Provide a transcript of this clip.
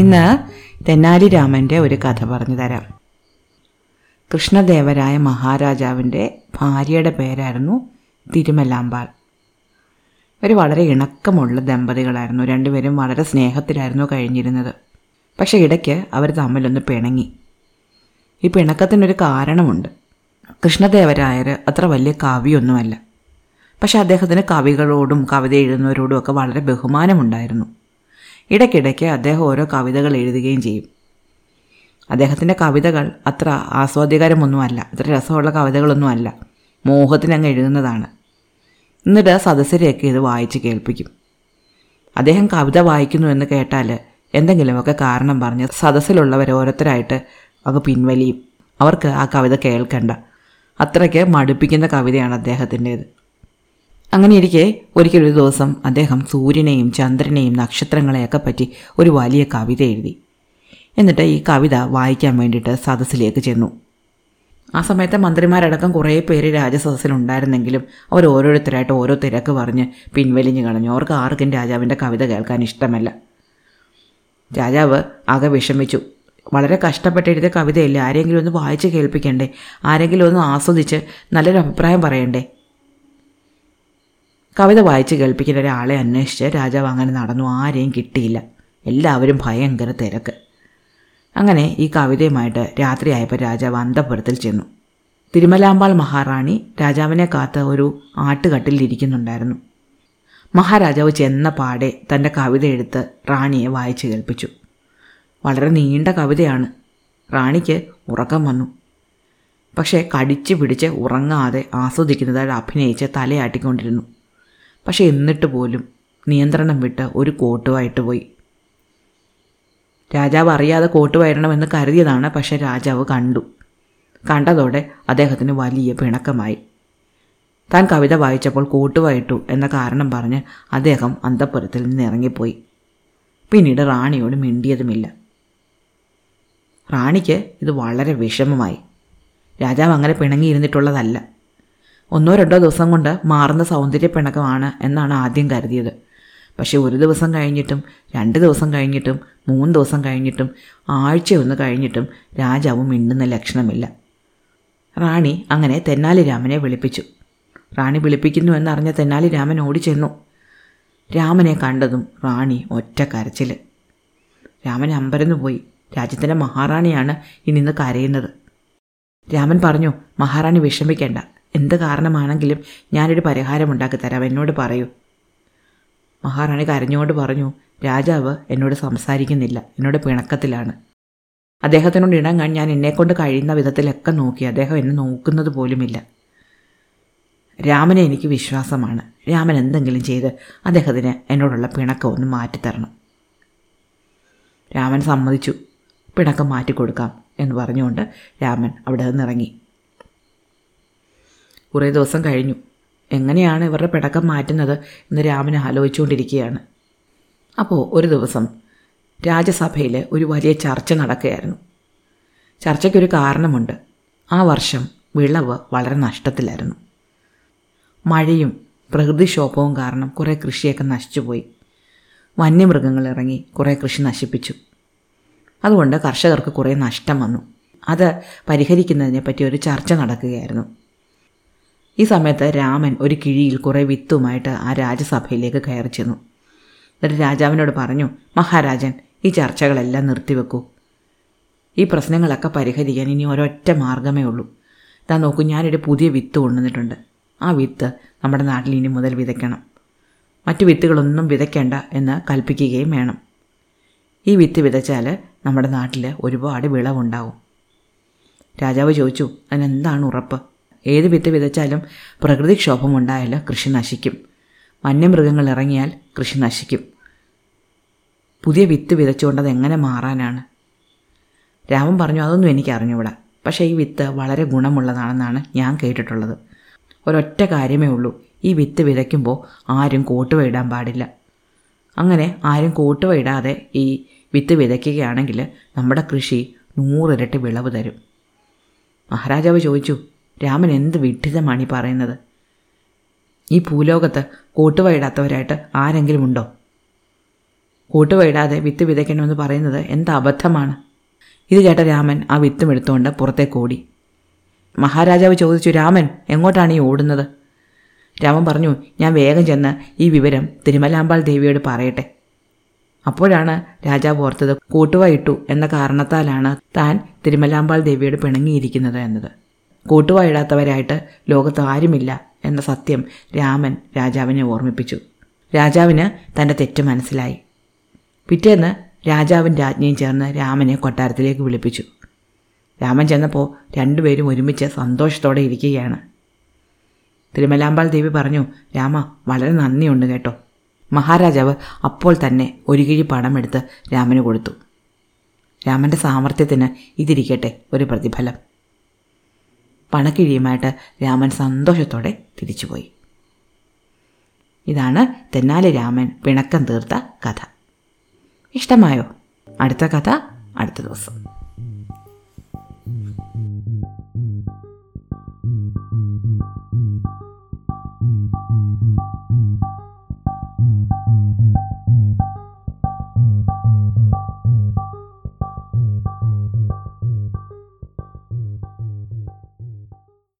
ഇന്ന് തെന്നാലി രാമന്റെ ഒരു കഥ പറഞ്ഞു തരാം. കൃഷ്ണദേവരായ മഹാരാജാവിന്റെ ഭാര്യയുടെ പേരായിരുന്നു തിരുമലാമ്പാൾ. ഇവർ വളരെ ഇണക്കമുള്ള ദമ്പതികളായിരുന്നു. രണ്ടുപേരും വളരെ സ്നേഹത്തിലായിരുന്നു കഴിഞ്ഞിരുന്നത്. പക്ഷേ ഇടയ്ക്ക് അവർ തമ്മിലൊന്ന് പിണങ്ങി. ഈ പിണക്കത്തിനൊരു കാരണമുണ്ട്. കൃഷ്ണദേവരായർ അത്ര വലിയ കവിയൊന്നുമല്ല. പക്ഷെ അദ്ദേഹത്തിന് കവികളോടും കവിത എഴുതുന്നവരോടും ഒക്കെ വളരെ ബഹുമാനമുണ്ടായിരുന്നു. ഇടയ്ക്കിടയ്ക്ക് അദ്ദേഹം ഓരോ കവിതകൾ എഴുതുകയും ചെയ്യും. അദ്ദേഹത്തിന്റെ കവിതകൾ അത്ര ആസ്വാദ്യകരമൊന്നുമല്ല. അത്ര രസമുള്ള കവിതകളൊന്നുമല്ല. മോഹത്തിനങ്ങ് എഴുതുന്നതാണ്. എന്നിട്ട് സദസ്സരെയൊക്കെ ഇത് വായിച്ച് കേൾപ്പിക്കും. അദ്ദേഹം കവിത വായിക്കുന്നു എന്ന് കേട്ടാൽ എന്തെങ്കിലുമൊക്കെ കാരണം പറഞ്ഞ് സദസ്സിലുള്ളവർ ഓരോരുത്തരായിട്ട് അങ്ങ് പിൻവലിയും. അവർക്ക് ആ കവിത കേൾക്കണ്ട. അത്രയ്ക്ക് മടുപ്പിക്കുന്ന കവിതയാണ് അദ്ദേഹത്തിന്റേത് അങ്ങനെ ഇരിക്കെ ഒരിക്കലൊരു ദിവസം അദ്ദേഹം സൂര്യനെയും ചന്ദ്രനെയും നക്ഷത്രങ്ങളെയൊക്കെ പറ്റി ഒരു വലിയ കവിത എഴുതി. എന്നിട്ട് ഈ കവിത വായിക്കാൻ വേണ്ടിയിട്ട് സദസ്സിലേക്ക് ചെന്നു. ആ സമയത്ത് മന്ത്രിമാരടക്കം കുറേ പേര് രാജസദസ്സിലുണ്ടായിരുന്നെങ്കിലും അവർ ഓരോരുത്തരായിട്ട് ഓരോ തിരക്ക് പറഞ്ഞ് പിൻവലിഞ്ഞു കളഞ്ഞു. അവർക്ക് ആർക്കും രാജാവിന്റെ കവിത കേൾക്കാൻ ഇഷ്ടമല്ല. രാജാവ് ആകെ വിഷമിച്ചു. വളരെ കഷ്ടപ്പെട്ട് എഴുതിയ കവിതയല്ലേ? ആരെങ്കിലും ഒന്ന് വായിച്ച് കേൾപ്പിക്കണ്ടേ? ആരെങ്കിലും ഒന്ന് ആസ്വദിച്ച് നല്ലൊരു അഭിപ്രായം പറയണ്ടേ? കവിത വായിച്ച് കേൾപ്പിക്കുന്ന ഒരാളെ അന്വേഷിച്ച് രാജാവ് അങ്ങനെ നടന്നു. ആരെയും കിട്ടിയില്ല. എല്ലാവരും ഭയങ്കര തിരക്ക്. അങ്ങനെ ഈ കവിതയുമായിട്ട് രാത്രിയായപ്പോൾ രാജാവ് അന്തപുരത്തിൽ ചെന്നു. തിരുമലാമ്പാൾ മഹാറാണി രാജാവിനെ കാത്ത് ഒരു ആട്ടുകട്ടിലിരിക്കുന്നുണ്ടായിരുന്നു മഹാരാജാവ് ചെന്ന പാടെ തന്റെ കവിത എടുത്ത് റാണിയെ വായിച്ചു കേൾപ്പിച്ചു. വളരെ നീണ്ട കവിതയാണ്. റാണിക്ക് ഉറക്കം വന്നു. പക്ഷേ കടിച്ചു പിടിച്ച് ഉറങ്ങാതെ ആസ്വദിക്കുന്നതായിട്ട് അഭിനയിച്ച് തലയാട്ടിക്കൊണ്ടിരുന്നു. പക്ഷെ എന്നിട്ട് പോലും നിയന്ത്രണം വിട്ട് ഒരു കോട്ടുമായിട്ട് പോയി. രാജാവ് അറിയാതെ കോട്ടുമായിരണമെന്ന് കരുതിയതാണ് പക്ഷെ രാജാവ് കണ്ടു. കണ്ടതോടെ അദ്ദേഹത്തിന് വലിയ പിണക്കമായി. താൻ കവിത വായിച്ചപ്പോൾ കോട്ടുവായിട്ടു എന്ന കാരണം പറഞ്ഞ് അദ്ദേഹം അന്തപ്പുരത്തിൽ നിന്ന് ഇറങ്ങിപ്പോയി പിന്നീട് റാണിയോട് മിണ്ടിയതുമില്ല. റാണിക്ക് ഇത് വളരെ വിഷമമായി. രാജാവ് അങ്ങനെ പിണങ്ങിയിരുന്നിട്ടുള്ളതല്ല. ഒന്നോ രണ്ടോ ദിവസം കൊണ്ട് മാറുന്ന സൗന്ദര്യ പിണക്കമാണ് എന്നാണ് ആദ്യം കരുതിയത്. പക്ഷേ ഒരു ദിവസം കഴിഞ്ഞിട്ടും രണ്ട് ദിവസം കഴിഞ്ഞിട്ടും മൂന്ന് ദിവസം കഴിഞ്ഞിട്ടും ആഴ്ചയൊന്ന് കഴിഞ്ഞിട്ടും രാജാവ് മിണ്ടുന്ന ലക്ഷണമില്ല. റാണി അങ്ങനെ തെന്നാലി രാമനെ വിളിപ്പിച്ചു. റാണി വിളിപ്പിക്കുന്നു എന്നറിഞ്ഞ തെന്നാലി രാമൻ ഓടിച്ചെന്നു. രാമനെ കണ്ടതും റാണി ഒറ്റ കരച്ചിൽ രാമൻ അമ്പരന്നു പോയി. രാജ്യത്തിന്റെ മഹാറാണിയാണ് ഇനി ഇന്ന് കരയുന്നത്. രാമൻ പറഞ്ഞു മഹാറാണി വിഷമിക്കേണ്ട. എന്ത് കാരണമാണെങ്കിലും ഞാനൊരു പരിഹാരമുണ്ടാക്കി തരാം എന്നോട് പറയൂ. മഹാറാണി കരഞ്ഞുകൊണ്ട് പറഞ്ഞു രാജാവ് എന്നോട് സംസാരിക്കുന്നില്ല എന്നോട് പിണക്കത്തിലാണ്. അദ്ദേഹത്തിനോട് ഇണങ്ങാൻ ഞാൻ എന്നെക്കൊണ്ട് കഴിയുന്ന വിധത്തിലൊക്കെ നോക്കി അദ്ദേഹം എന്നെ നോക്കുന്നത് പോലുമില്ല. രാമനെ എനിക്ക് വിശ്വാസമാണ്. രാമൻ എന്തെങ്കിലും ചെയ്ത് അദ്ദേഹത്തിന് എന്നോടുള്ള പിണക്കം ഒന്ന് മാറ്റിത്തരണം. രാമൻ സമ്മതിച്ചു. പിണക്കം മാറ്റിക്കൊടുക്കാം എന്ന് പറഞ്ഞുകൊണ്ട് രാമൻ അവിടെ നിന്നിറങ്ങി. കുറേ ദിവസം കഴിഞ്ഞു. എങ്ങനെയാണ് ഇവരുടെ പിടക്കം മാറ്റുന്നത് എന്ന് രാമൻ ആലോചിച്ചുകൊണ്ടിരിക്കുകയാണ്. അപ്പോൾ ഒരു ദിവസം രാജ്യസഭയിൽ ഒരു വലിയ ചർച്ച നടക്കുകയായിരുന്നു. ചർച്ചയ്ക്കൊരു കാരണമുണ്ട്. ആ വർഷം വിളവ് വളരെ നഷ്ടത്തിലായിരുന്നു. മഴയും പ്രകൃതിക്ഷോഭവും കാരണം കുറേ കൃഷിയൊക്കെ നശിച്ചുപോയി. വന്യമൃഗങ്ങൾ ഇറങ്ങി കുറേ കൃഷി നശിപ്പിച്ചു. അതുകൊണ്ട് കർഷകർക്ക് കുറേ നഷ്ടം വന്നു. അത് പരിഹരിക്കുന്നതിനെപ്പറ്റി ഒരു ചർച്ച നടക്കുകയായിരുന്നു. ഈ സമയത്ത് രാമൻ ഒരു കിഴിയിൽ കുറേ വിത്തുമായിട്ട് ആ രാജസഭയിലേക്ക് കയറി ചെന്നു. എന്നിട്ട് രാജാവിനോട് പറഞ്ഞു മഹാരാജൻ ഈ ചർച്ചകളെല്ലാം നിർത്തിവെക്കൂ. ഈ പ്രശ്നങ്ങളൊക്കെ പരിഹരിക്കാൻ ഇനി ഒരൊറ്റ മാർഗമേ ഉള്ളൂ. താൻ നോക്കൂ ഞാനൊരു പുതിയ വിത്ത് കൊണ്ടുവന്നിട്ടുണ്ട്. ആ വിത്ത് നമ്മുടെ നാട്ടിൽ ഇനി മുതൽ വിതയ്ക്കണം. മറ്റു വിത്തുകളൊന്നും വിതയ്ക്കേണ്ട എന്ന് കൽപ്പിക്കുകയും വേണം. ഈ വിത്ത് വിതച്ചാൽ നമ്മുടെ നാട്ടിൽ ഒരുപാട് വിളവുണ്ടാവും. രാജാവ് ചോദിച്ചു അതിനെന്താണ് ഉറപ്പ്? ഏത് വിത്ത് വിതച്ചാലും പ്രകൃതിക്ഷോഭമുണ്ടായാൽ കൃഷി നശിക്കും. വന്യമൃഗങ്ങൾ ഇറങ്ങിയാൽ കൃഷി നശിക്കും. പുതിയ വിത്ത് വിതച്ചുകൊണ്ട് എങ്ങനെ മാറാനാണ്? രാമൻ പറഞ്ഞു അതൊന്നും എനിക്ക് അറിഞ്ഞുകൂടാ. പക്ഷേ ഈ വിത്ത് വളരെ ഗുണമുള്ളതാണെന്നാണ് ഞാൻ കേട്ടിട്ടുള്ളത്. ഒരൊറ്റ കാര്യമേ ഉള്ളൂ. ഈ വിത്ത് വിതയ്ക്കുമ്പോൾ ആരും കോട്ടുവ ഇടാൻ പാടില്ല. അങ്ങനെ ആരും കോട്ടുവ ഇടാതെ ഈ വിത്ത് വിതയ്ക്കുകയാണെങ്കിൽ നമ്മുടെ കൃഷി നൂറിരട്ടി വിളവ് തരും. മഹാരാജാവ് ചോദിച്ചു രാമൻ എന്ത് വിഡ്ഢിതമാണ് ഈ പറയുന്നത്. ഈ ഭൂലോകത്ത് കൂട്ടുവയിടാത്തവരായിട്ട് ആരെങ്കിലും ഉണ്ടോ? കൂട്ടുവയിടാതെ വിത്ത് വിതയ്ക്കണമെന്ന് പറയുന്നത് എന്ത് അബദ്ധമാണ്? ഇത് കേട്ട രാമൻ ആ വിത്തും എടുത്തുകൊണ്ട് പുറത്തേക്ക് ഓടി. മഹാരാജാവ് ചോദിച്ചു രാമൻ എങ്ങോട്ടാണ് ഈ ഓടുന്നത്? രാമൻ പറഞ്ഞു ഞാൻ വേഗം ചെന്ന് ഈ വിവരം തിരുമലാമ്പാൾ ദേവിയോട് പറയട്ടെ. അപ്പോഴാണ് രാജാവ് ഓർത്തത് കൂട്ടുവ ഇട്ടു എന്ന കാരണത്താലാണ് താൻ തിരുമലാമ്പാൾ ദേവിയോട് പിണങ്ങിയിരിക്കുന്നത് എന്നത്. കൂട്ടുവ ഇടാത്തവരായിട്ട് ലോകത്ത് ആരുമില്ല എന്ന സത്യം രാമൻ രാജാവിനെ ഓർമ്മിപ്പിച്ചു. രാജാവിന് തന്റെ തെറ്റ് മനസ്സിലായി. പിറ്റേന്ന് രാജാവും രാജ്ഞിയും ചേർന്ന് രാമനെ കൊട്ടാരത്തിലേക്ക് വിളിപ്പിച്ചു. രാമൻ ചെന്നപ്പോൾ രണ്ടുപേരും ഒരുമിച്ച് സന്തോഷത്തോടെ ഇരിക്കുകയാണ്. തിരുമലാമ്പാൾ ദേവി പറഞ്ഞു രാമ വളരെ നന്ദിയുണ്ട് കേട്ടോ. മഹാരാജാവ് അപ്പോൾ തന്നെ ഒരു കിഴി പണമെടുത്ത് രാമന് കൊടുത്തു. രാമന്റെ സാമർഥ്യത്തിന് ഇതിരിക്കട്ടെ ഒരു പ്രതിഫലം. പണക്കിഴിയുമായിട്ട് രാമൻ സന്തോഷത്തോടെ തിരിച്ചുപോയി. ഇതാണ് തെന്നാലി രാമൻ പിണക്കം തീർത്ത കഥ. ഇഷ്ടമായോ? അടുത്ത കഥ അടുത്ത ദിവസം.